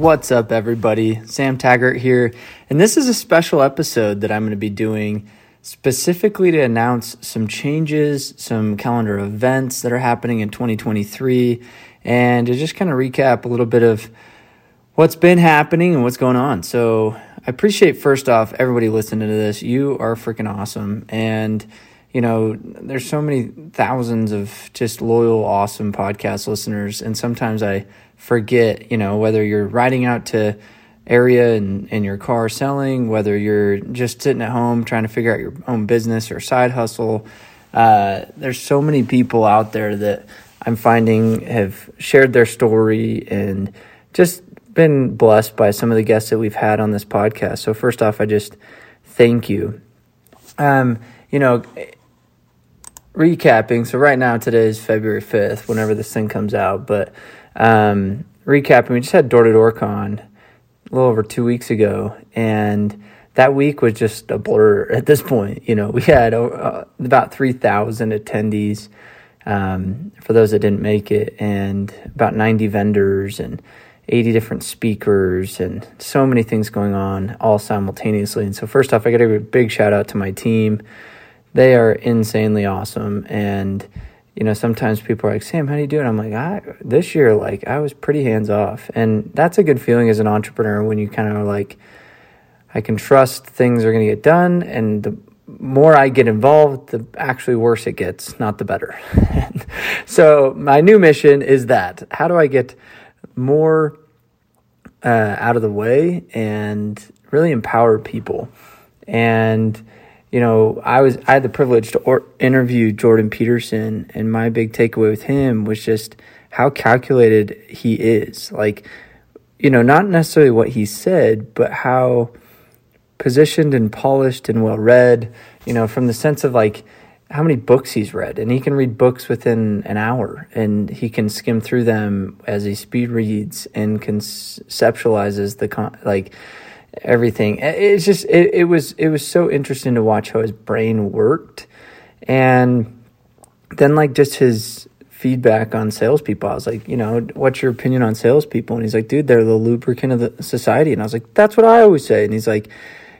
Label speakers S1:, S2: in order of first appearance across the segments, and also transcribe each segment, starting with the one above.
S1: What's up, everybody? Sam Taggart here, and this is a special episode that I'm going to be doing specifically to announce some changes, some calendar events that are happening in 2023, and to just kind of recap a little bit of what's been happening and what's going on. So, I appreciate first off everybody listening to this. You are freaking awesome, and you know, there's so many thousands of just loyal, awesome podcast listeners, and sometimes I forget, you know, whether you're riding out to area in, in your car selling, whether you're just sitting at home trying to figure out your own business or side hustle. Uh, there's so many people out there that I'm finding have shared their story and just been blessed by some of the guests that we've had on this podcast. So first off, I just thank you. Um, you know, recapping. So right now, today is February 5th, whenever this thing comes out, but um, recapping, we just had Door to Door Con a little over two weeks ago, and that week was just a blur at this point. You know, we had uh, about 3,000 attendees um, for those that didn't make it, and about 90 vendors and 80 different speakers, and so many things going on all simultaneously. And so, first off, I got to give a big shout out to my team. They are insanely awesome, and you know, sometimes people are like, Sam, how do you do it? I'm like, I, this year, like, I was pretty hands off. And that's a good feeling as an entrepreneur when you kind of are like, I can trust things are going to get done. And the more I get involved, the actually worse it gets, not the better. so, my new mission is that how do I get more uh, out of the way and really empower people? And, you know, I was I had the privilege to or, interview Jordan Peterson, and my big takeaway with him was just how calculated he is. Like, you know, not necessarily what he said, but how positioned and polished and well read. You know, from the sense of like how many books he's read, and he can read books within an hour, and he can skim through them as he speed reads and conceptualizes the con- like everything. It's just it, it was it was so interesting to watch how his brain worked, and then like just his feedback on salespeople. I was like, you know, what's your opinion on salespeople? And he's like, dude, they're the lubricant of the society. And I was like, that's what I always say. And he's like,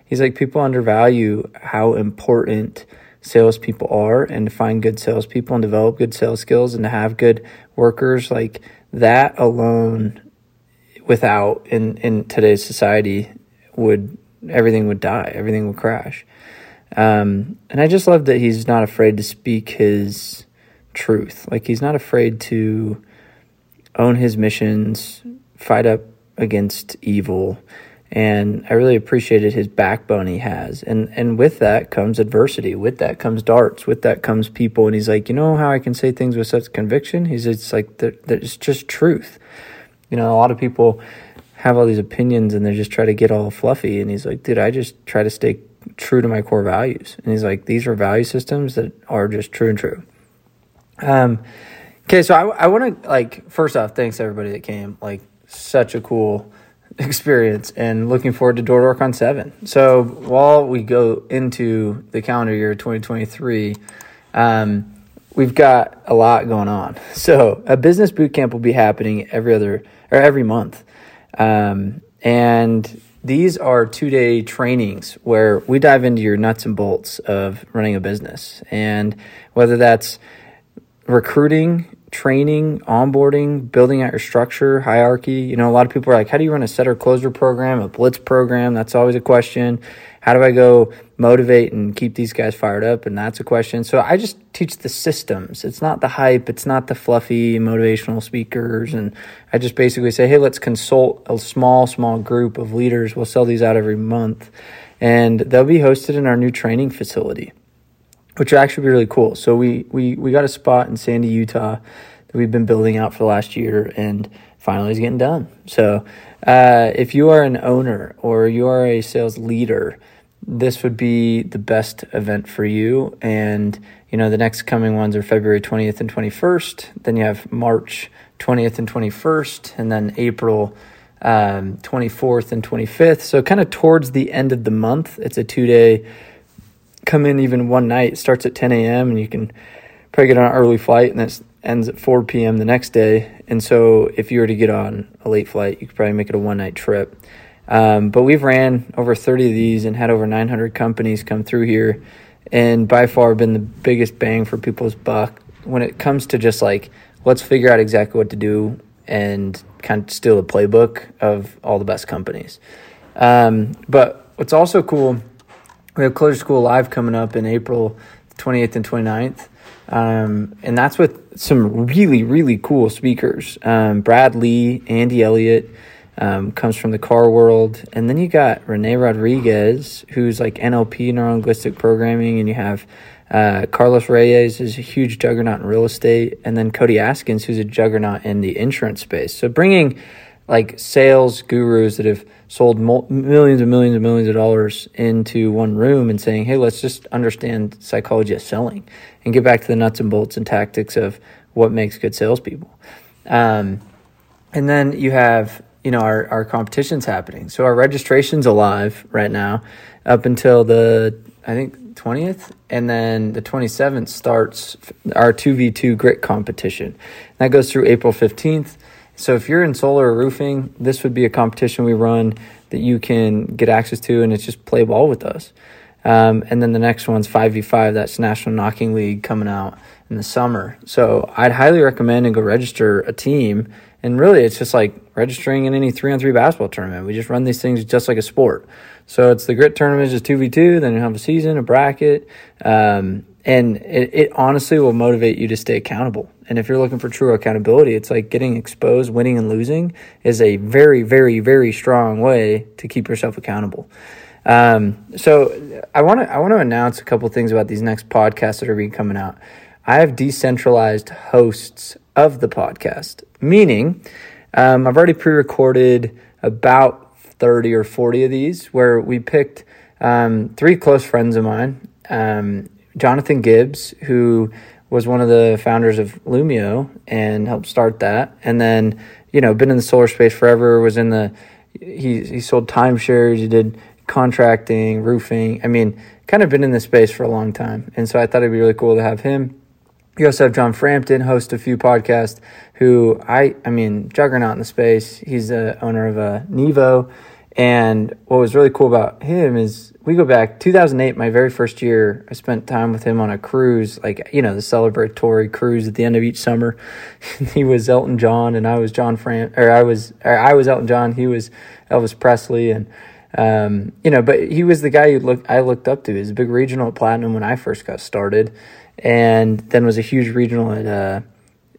S1: he's like, people undervalue how important salespeople are, and to find good salespeople and develop good sales skills and to have good workers like that alone without in in today's society would everything would die, everything would crash. Um, and I just love that he's not afraid to speak his truth. Like he's not afraid to own his missions, fight up against evil. And I really appreciated his backbone he has. And and with that comes adversity. With that comes darts. With that comes people. And he's like, you know how I can say things with such conviction? He's it's like that. it's just truth. You know, a lot of people have all these opinions and they just try to get all fluffy. And he's like, dude, I just try to stay true to my core values. And he's like, these are value systems that are just true and true. Um, okay, so I, I want to like first off, thanks everybody that came. Like, such a cool experience, and looking forward to Door Work on Seven. So while we go into the calendar year 2023, um, we've got a lot going on. So a business boot camp will be happening every other or every month. Um, and these are two day trainings where we dive into your nuts and bolts of running a business. And whether that's recruiting, training, onboarding, building out your structure, hierarchy. You know, a lot of people are like, how do you run a setter closer program, a blitz program? That's always a question. How do I go motivate and keep these guys fired up? And that's a question. So I just teach the systems. It's not the hype. It's not the fluffy motivational speakers. And I just basically say, hey, let's consult a small, small group of leaders. We'll sell these out every month. And they'll be hosted in our new training facility, which will actually be really cool. So we, we, we got a spot in Sandy, Utah that we've been building out for the last year and finally is getting done. So uh, if you are an owner or you are a sales leader, this would be the best event for you. And, you know, the next coming ones are February 20th and 21st. Then you have March 20th and 21st, and then April um, 24th and 25th. So, kind of towards the end of the month, it's a two day come in even one night. It starts at 10 a.m., and you can probably get on an early flight, and it's ends at 4 p.m. the next day. And so if you were to get on a late flight, you could probably make it a one night trip. Um, but we've ran over 30 of these and had over 900 companies come through here, and by far been the biggest bang for people's buck when it comes to just like let's figure out exactly what to do and kind of steal the playbook of all the best companies. Um, but what's also cool, we have Closer School Live coming up in April 28th and 29th. Um, and that's with some really, really cool speakers. Um, Brad Lee, Andy Elliott, um, comes from the car world. And then you got Rene Rodriguez, who's like NLP, neuro linguistic programming, and you have uh, Carlos Reyes is a huge juggernaut in real estate, and then Cody Askins, who's a juggernaut in the insurance space. So bringing like sales gurus that have sold millions and millions and millions of dollars into one room and saying, "Hey, let's just understand psychology of selling and get back to the nuts and bolts and tactics of what makes good salespeople." Um, and then you have you know our, our competitions happening. So our registration's alive right now up until the i think 20th and then the 27th starts our 2v2 grit competition. That goes through april 15th so if you're in solar roofing this would be a competition we run that you can get access to and it's just play ball with us. Um, and then the next one's 5v5 that's national knocking league coming out in the summer so i'd highly recommend and go register a team and really, it's just like registering in any three on three basketball tournament. We just run these things just like a sport. So it's the grit tournament, just 2v2, then you have a season, a bracket. Um, and it, it honestly will motivate you to stay accountable. And if you're looking for true accountability, it's like getting exposed, winning and losing is a very, very, very strong way to keep yourself accountable. Um, so I want to I want to announce a couple things about these next podcasts that are being coming out. I have decentralized hosts of the podcast, meaning um, I've already pre recorded about 30 or 40 of these where we picked um, three close friends of mine um, Jonathan Gibbs, who was one of the founders of Lumio and helped start that. And then, you know, been in the solar space forever, was in the, he, he sold timeshares, he did contracting, roofing. I mean, kind of been in the space for a long time. And so I thought it'd be really cool to have him. You also have John Frampton, host a few podcasts, who I, I mean, juggernaut in the space. He's the owner of a uh, Nevo. And what was really cool about him is we go back 2008, my very first year. I spent time with him on a cruise, like you know, the celebratory cruise at the end of each summer. he was Elton John, and I was John Fran, or I was, or I was Elton John. He was Elvis Presley, and um, you know, but he was the guy who look I looked up to. He was a big regional Platinum when I first got started, and then was a huge regional at uh,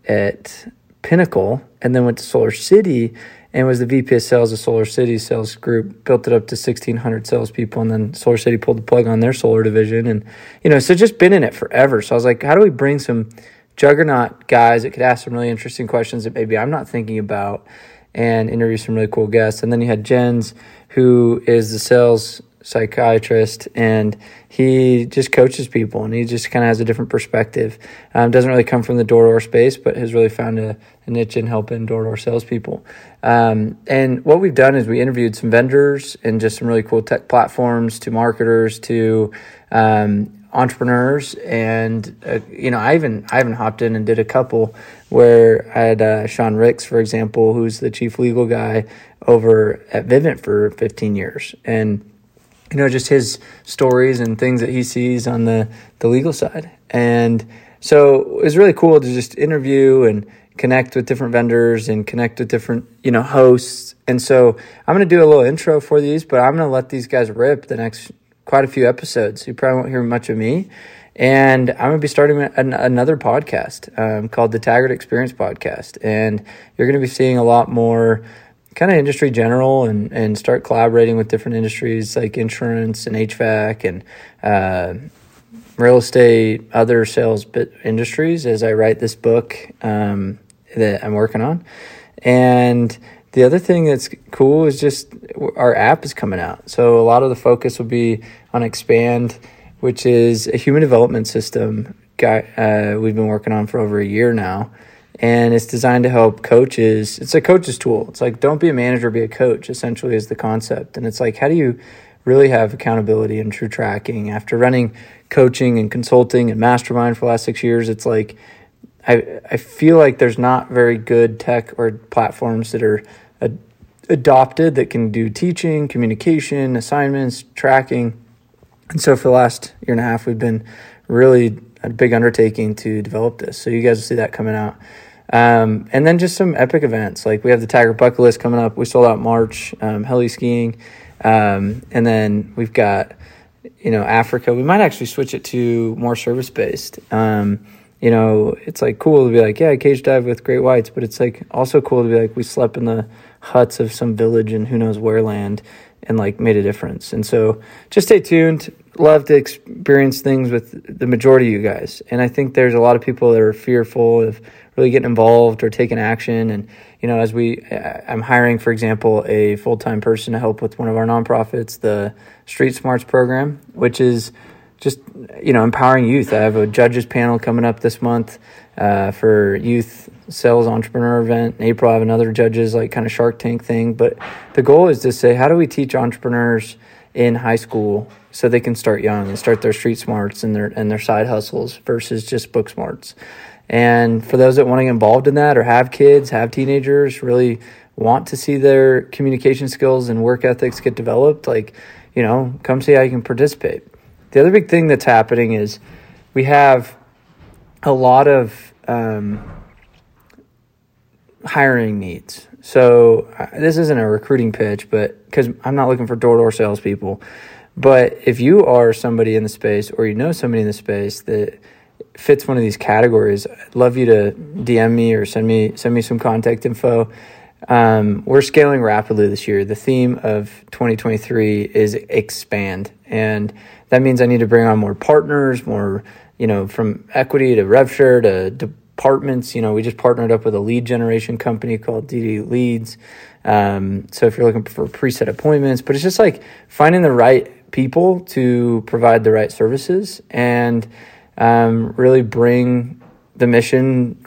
S1: at Pinnacle, and then went to Solar City and was the VP of sales of Solar City sales group. Built it up to sixteen hundred salespeople, and then Solar City pulled the plug on their solar division, and you know, so just been in it forever. So I was like, how do we bring some juggernaut guys that could ask some really interesting questions that maybe I'm not thinking about, and interview some really cool guests. And then you had Jens, who is the sales psychiatrist and he just coaches people and he just kind of has a different perspective. Um, doesn't really come from the door to door space, but has really found a, a niche in helping door to door salespeople. Um, and what we've done is we interviewed some vendors and just some really cool tech platforms to marketers to um, entrepreneurs and uh, you know I even I even hopped in and did a couple where I had uh, Sean Ricks for example who's the chief legal guy over at Vivint for 15 years and you know, just his stories and things that he sees on the, the legal side. And so it was really cool to just interview and connect with different vendors and connect with different, you know, hosts. And so I'm going to do a little intro for these, but I'm going to let these guys rip the next quite a few episodes. You probably won't hear much of me. And I'm going to be starting an, another podcast um, called the Taggart Experience Podcast. And you're going to be seeing a lot more kind of industry general and, and start collaborating with different industries like insurance and HVAC and uh, real estate, other sales industries as I write this book um, that I'm working on. And the other thing that's cool is just our app is coming out. So a lot of the focus will be on Expand, which is a human development system guy, uh, we've been working on for over a year now and it's designed to help coaches. It's a coach's tool. It's like don't be a manager, be a coach. Essentially, is the concept, and it's like how do you really have accountability and true tracking after running coaching and consulting and mastermind for the last six years? It's like I I feel like there's not very good tech or platforms that are ad- adopted that can do teaching, communication, assignments, tracking. And so for the last year and a half, we've been really a big undertaking to develop this. So you guys will see that coming out. Um, and then just some epic events. Like we have the Tiger Bucket List coming up. We sold out March, um, heli skiing. Um, and then we've got, you know, Africa. We might actually switch it to more service based. Um, you know, it's like cool to be like, yeah, cage dive with great whites, but it's like also cool to be like, we slept in the huts of some village and who knows where land and like made a difference. And so just stay tuned. Love to experience things with the majority of you guys. And I think there's a lot of people that are fearful of really getting involved or taking action. And, you know, as we, I'm hiring, for example, a full time person to help with one of our nonprofits, the Street Smarts program, which is just, you know, empowering youth. I have a judges panel coming up this month uh, for youth sales entrepreneur event. In April, I have another judges like kind of Shark Tank thing. But the goal is to say, how do we teach entrepreneurs in high school so they can start young and start their street smarts and their and their side hustles versus just book smarts. And for those that want to get involved in that or have kids, have teenagers, really want to see their communication skills and work ethics get developed, like, you know, come see how you can participate. The other big thing that's happening is we have a lot of um, hiring needs. So uh, this isn't a recruiting pitch, but because I'm not looking for door to door salespeople. But if you are somebody in the space or you know somebody in the space that fits one of these categories, I'd love you to DM me or send me send me some contact info. Um, we're scaling rapidly this year. The theme of 2023 is expand, and that means I need to bring on more partners, more you know, from equity to rev share to departments. You know, we just partnered up with a lead generation company called DD Leads. Um, so if you're looking for preset appointments, but it's just like finding the right people to provide the right services and um, really bring the mission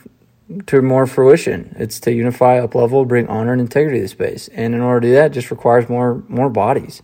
S1: to more fruition. It's to unify, up level, bring honor and integrity to space. And in order to do that, just requires more more bodies.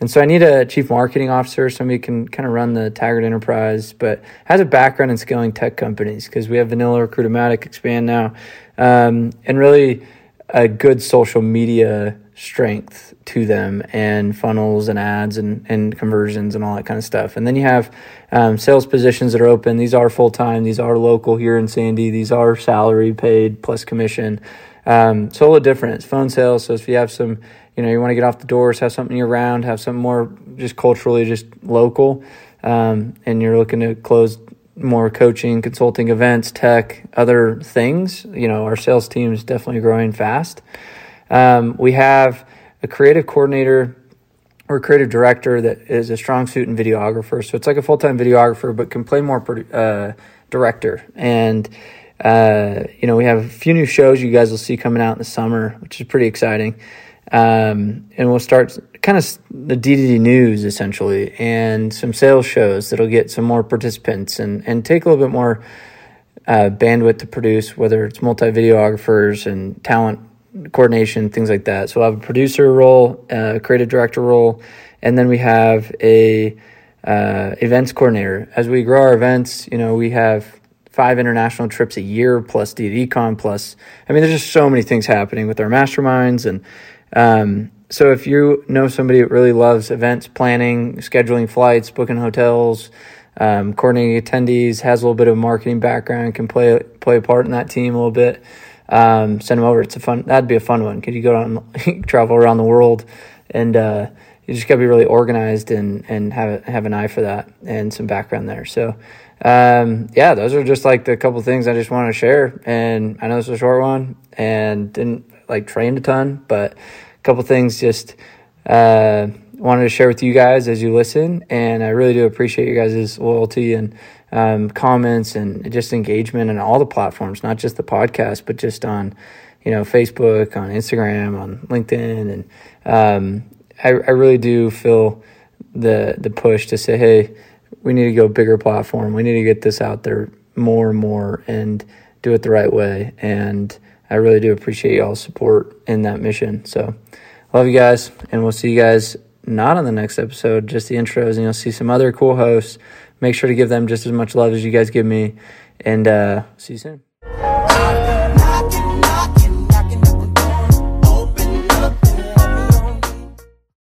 S1: And so I need a chief marketing officer, somebody can kind of run the Taggart enterprise, but has a background in scaling tech companies because we have Vanilla, Recruitomatic, Expand now, um, and really a good social media strength to them and funnels and ads and, and conversions and all that kind of stuff. And then you have um, sales positions that are open. These are full time. These are local here in Sandy. These are salary paid plus commission. Um, it's a little different. It's phone sales. So if you have some, you know, you want to get off the doors, have something year round, have something more just culturally just local, um, and you're looking to close more coaching, consulting, events, tech, other things. You know, our sales team is definitely growing fast. Um, we have a creative coordinator or creative director that is a strong suit in videographer. So it's like a full time videographer, but can play more uh, director. And, uh, you know, we have a few new shows you guys will see coming out in the summer, which is pretty exciting. Um, and we'll start kind of the DDD news essentially and some sales shows that'll get some more participants and, and take a little bit more uh, bandwidth to produce, whether it's multi videographers and talent coordination, things like that. So we'll have a producer role, a creative director role, and then we have a uh, events coordinator. As we grow our events, you know, we have five international trips a year plus DDCon plus. I mean, there's just so many things happening with our masterminds and. Um, so if you know somebody that really loves events planning, scheduling flights, booking hotels, um, coordinating attendees, has a little bit of marketing background, can play play a part in that team a little bit um, send them over. It's a fun. That'd be a fun one. Could you go on travel around the world, and uh, you just got to be really organized and and have have an eye for that and some background there. So. Um, yeah, those are just like the couple things I just want to share. And I know it's a short one and didn't like train a ton, but a couple things just uh, wanted to share with you guys as you listen. And I really do appreciate you guys' loyalty and um, comments and just engagement on all the platforms, not just the podcast, but just on, you know, Facebook, on Instagram, on LinkedIn. And um, I, I really do feel the the push to say, hey, we need to go bigger platform. We need to get this out there more and more and do it the right way. And I really do appreciate y'all's support in that mission. So love you guys, and we'll see you guys not on the next episode, just the intros, and you'll see some other cool hosts Make sure to give them just as much love as you guys give me.
S2: and uh, see you soon.